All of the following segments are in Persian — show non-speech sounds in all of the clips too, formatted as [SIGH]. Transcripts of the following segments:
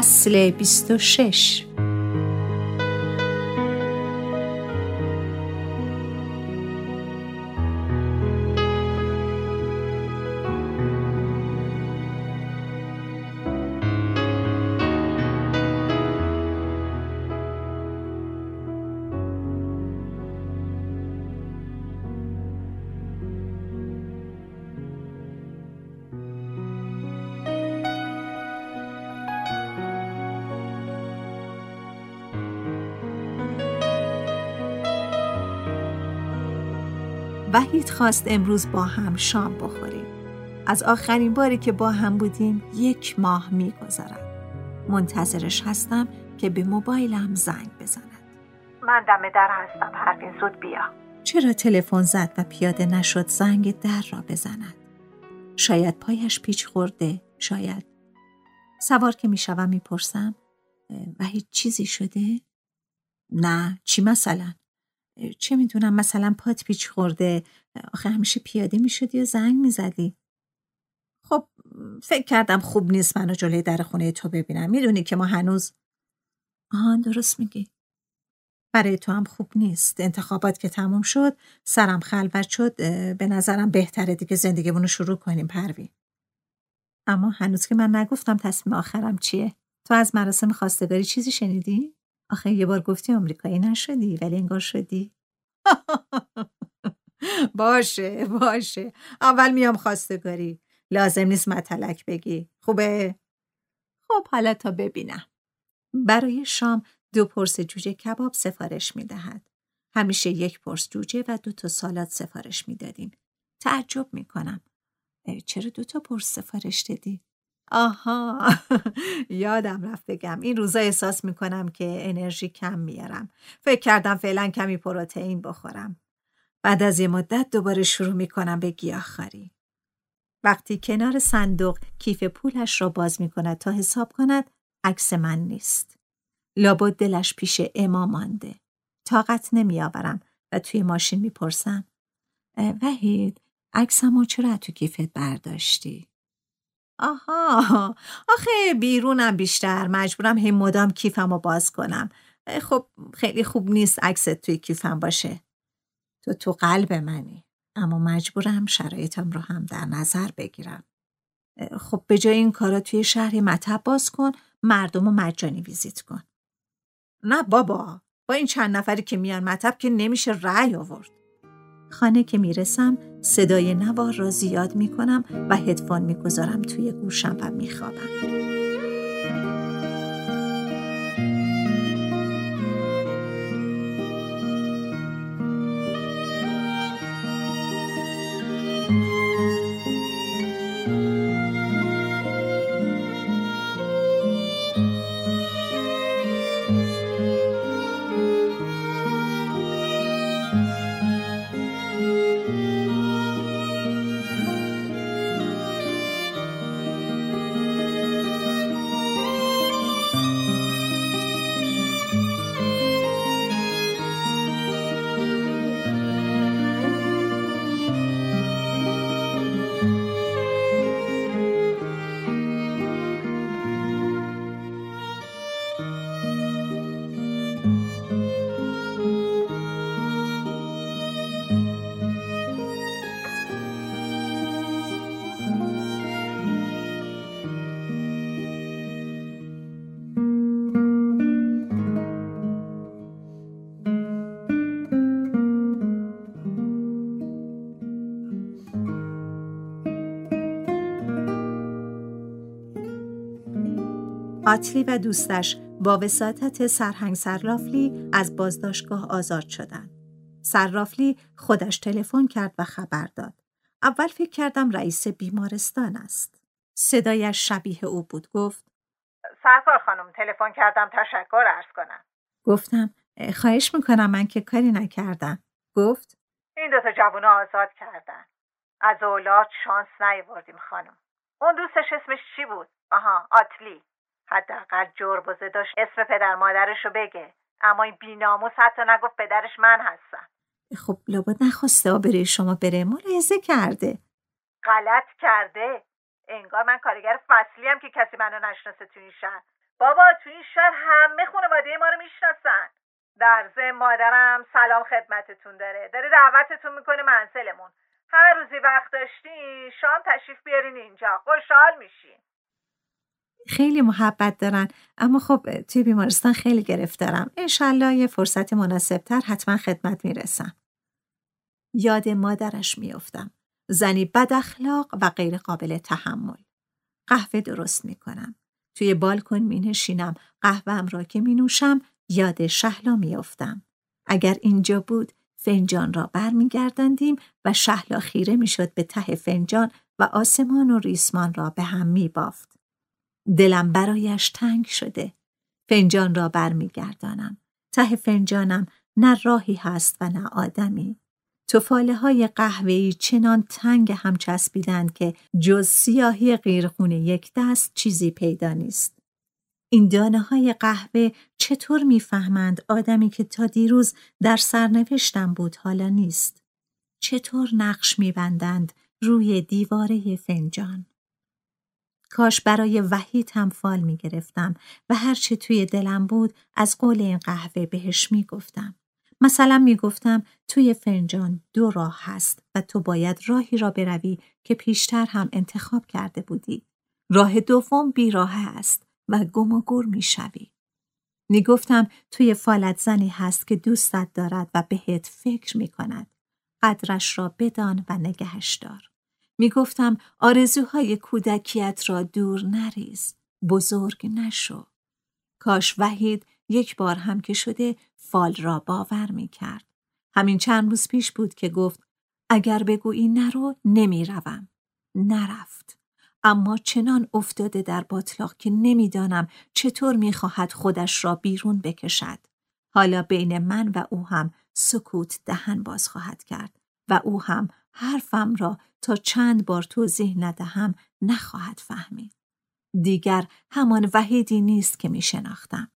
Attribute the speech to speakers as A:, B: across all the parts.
A: فصل 26 وحید خواست امروز با هم شام بخوریم. از آخرین باری که با هم بودیم یک ماه میگذرد. منتظرش هستم که به موبایلم زنگ بزند.
B: من دم در هستم پروین زود بیا.
A: چرا تلفن زد و پیاده نشد زنگ در را بزند؟ شاید پایش پیچ خورده، شاید. سوار که می‌شوم می‌پرسم وحید چیزی شده؟ نه، چی مثلا؟ چه می‌دونم مثلا پات پیچ خورده آخه همیشه پیاده می‌شدی یا زنگ می‌زدی. خب فکر کردم خوب نیست منو جلوی در خونه تو ببینم. می‌دونی که ما هنوز آهان درست میگی. برای تو هم خوب نیست. انتخابات که تموم شد سرم خلوت شد به نظرم بهتره دیگه زندگیمونو شروع کنیم پروین. اما هنوز که من نگفتم تصمیم آخرم چیه. تو از مراسم خواستگاری چیزی شنیدی؟ آخه یه بار گفتی آمریکایی نشدی ولی انگار شدی. [LAUGHS] باشه باشه. اول میام خواستگاری. لازم نیست متلک بگی. خوبه؟ خب حالا تا ببینم. برای شام دو پرس جوجه کباب سفارش می‌دهد. همیشه یک پرس جوجه و دو تا سالاد سفارش می‌دادیم. تعجب می‌کنم. چرا دو تا پرس سفارش دادی؟ آها. [LAUGHS] یادم رفت بگم. این روزا احساس می‌کنم که انرژی کم میارم. فکر کردم فعلا کمی پروتئین بخورم. بعد از یه مدت دوباره شروع می‌کنم به گیاهخواری. وقتی کنار صندوق کیف پولش را باز می‌کند تا حساب کند عکس من نیست. لابد دلش پیش اما مانده. طاقت نمیآورم و توی ماشین می‌پرسم وحید عکسمو چرا تو کیفت برداشتی؟ آها. آخه بیرونم بیشتر. مجبورم هی مدام کیفم رو باز کنم. خب خیلی خوب نیست عکست توی کیفم باشه. تو تو قلب منی. اما مجبورم شرایطم رو هم در نظر بگیرم. خب به جای این کارا توی شهری مطب باز کن. مردم رو مجانی ویزیت کن. نه بابا. با این چند نفری که میان مطب که نمیشه رأی آورد. خانه که می‌رسم صدای نوار را زیاد می‌کنم و هدفون می‌گذارم توی گوشم و میخوابم. آتلی و دوستش با وساطت سرهنگ سرلافلی از بازداشتگاه آزاد شدند. سررافلی خودش تلفن کرد و خبر داد. اول فکر کردم رئیس بیمارستان است. صدایش شبیه او بود گفت
B: سرکار خانم تلفن کردم تشکر ارز کنم.
A: گفتم خواهش می‌کنم من که کاری نکردم. گفت
B: این دوتا جوانو آزاد کردن. از اولاد شانس نیاوردیم خانم. اون دوستش اسمش چی بود؟ آها آتلی. حداقل جربزه داشت. اسم پدر مادرشو بگه. اما این بیناموس حتی نگفت پدرش من هستم.
A: خب لابد نخواسته آبروی شما بره. ملاحظه کرده.
B: غلط کرده. انگار من کارگر فصلی هم که کسی منو نشناسه تو این شهر. بابا تو این شهر همه خانواده ما رو می‌شناسن. در ضمن مادرم سلام خدمتتون داره. داره دعوتتون می‌کنه منزلمون. هر روزی وقت داشتین شام تشریف بیارین اینجا. خوشحال میشین
A: خیلی محبت دارن. اما خب توی بیمارستان خیلی گرفتارم. انشالله یه فرصت مناسبتر حتما خدمت می‌رسم. یاد مادرش میافتم. زنی بد اخلاق و غیر قابل تحمل. قهوه درست می‌کنم. توی بالکن می نشینم قهوهم را که می نوشم یاد شهلا میافتم. اگر اینجا بود فنجان را برمیگرداندیم و شهلا خیره می‌شد به ته فنجان و آسمان و ریسمان را به هم می بافت. دلم برایش تنگ شده. فنجان را برمیگردانم. ته فنجانم نه راهی هست و نه آدمی. توفاله های قهوه‌ای چنان تنگ هم چسبیدند که جز سیاهی غیرخون یک دست چیزی پیدا نیست. این دانه های قهوه چطور می‌فهمند آدمی که تا دیروز در سرنوشتم بود حالا نیست؟ چطور نقش میبندند روی دیواره فنجان؟ کاش برای وحید هم فال می گرفتم و هرچه توی دلم بود از قول این قهوه بهش می گفتم. مثلا می گفتم توی فنجان دو راه هست و تو باید راهی را بروی که پیشتر هم انتخاب کرده بودی. راه دوم بیراه است و گم و گور می شوی. می گفتم توی فالت زنی هست که دوستت دارد و بهت فکر می کند. قدرش را بدان و نگهش دار. می گفتم آرزوهای کودکیت را دور نریز. بزرگ نشو. کاش وحید یک بار هم که شده فال را باور می کرد. همین چند روز پیش بود که گفت اگر بگویی نرو نمی روم. نرفت. اما چنان افتاده در باطلاق که نمی‌دانم چطور می‌خواهد خودش را بیرون بکشد. حالا بین من و او هم سکوت دهن باز خواهد کرد و او هم حرفم را تا چند بار توضیح ندهم نخواهد فهمید. دیگر همان وحیدی نیست که می شناختم.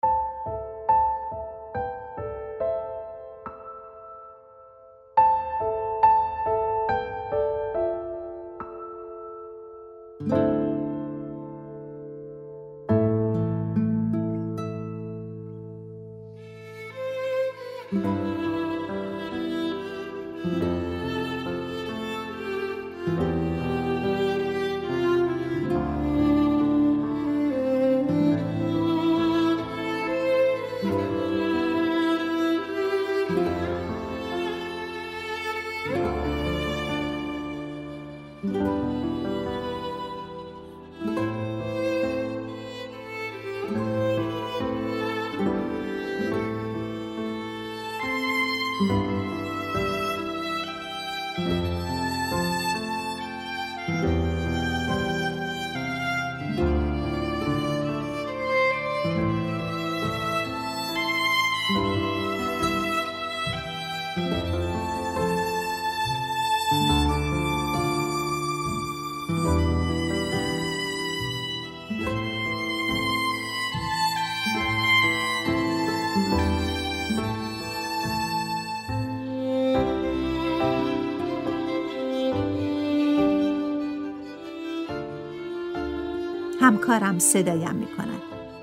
A: همکارم صدایم می‌کند.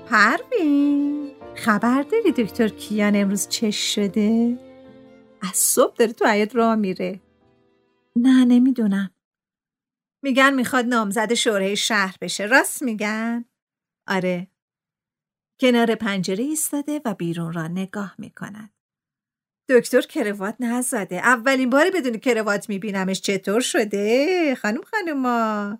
A: پروین خبر داری دکتر کیان امروز چش شده؟ از صبح داره تو حیات راه میره. نه نمی‌دونم. میگن می‌خواد نامزد شورای شهر بشه. راست میگن؟ آره. کنار پنجره ایستاده و بیرون را نگاه می‌کند. دکتر کروات نزده. اولین باری بدون کروات میبینمش چطور شده؟ خانم خانوما.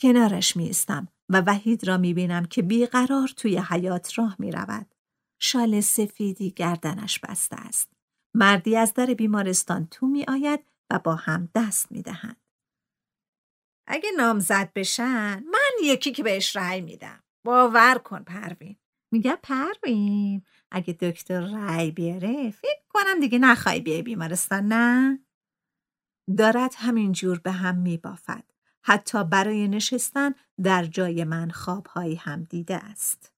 A: کنارش میستم و وحید را می بینم که بیقرار توی حیات راه می رود. شال سفیدی گردنش بسته است. مردی از در بیمارستان تو می آید و با هم دست می دهند. اگه نامزد بشن من یکی که بهش رأی میدم. باور کن پروین. میگه پروین اگه دکتر رأی بیاره فکر کنم دیگه نخوای بیای بیمارستان نه؟ دارد همینجور به هم میبافد. حتی برای نشستن در جای من خوابهایی هم دیده است.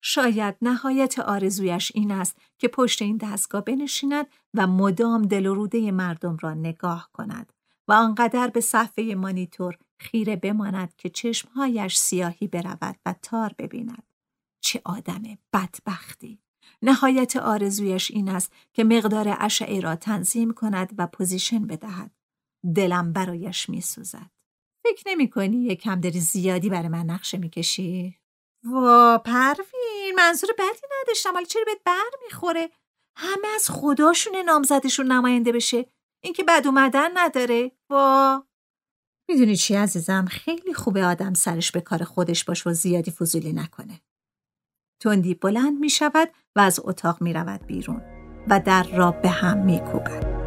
A: شاید نهایت آرزویش این است که پشت این دستگاه بنشیند و مدام دل و روده مردم را نگاه کند و آنقدر به صفحه مانیتور خیره بماند که چشمهایش سیاهی برود و تار ببیند. چه آدم بدبختی! نهایت آرزویش این است که مقدار اشعه را تنظیم کند و position بدهد. دلم برایش می سوزد. فکر نمی کنی یک داری زیادی برای من نقشه می کشی؟ وا پروین منظور بدی نداشتم. ولی چرا بهت بر می‌خوره همه از خداشون نامزدشون نماینده بشه. اینکه بد اومدن نداره. وا. می‌دونی چی عزیزم؟ خیلی خوبه آدم سرش به کار خودش باشه و زیادی فضولی نکنه. تندی بلند می شود و از اتاق می رود بیرون و در را به هم می کوبد.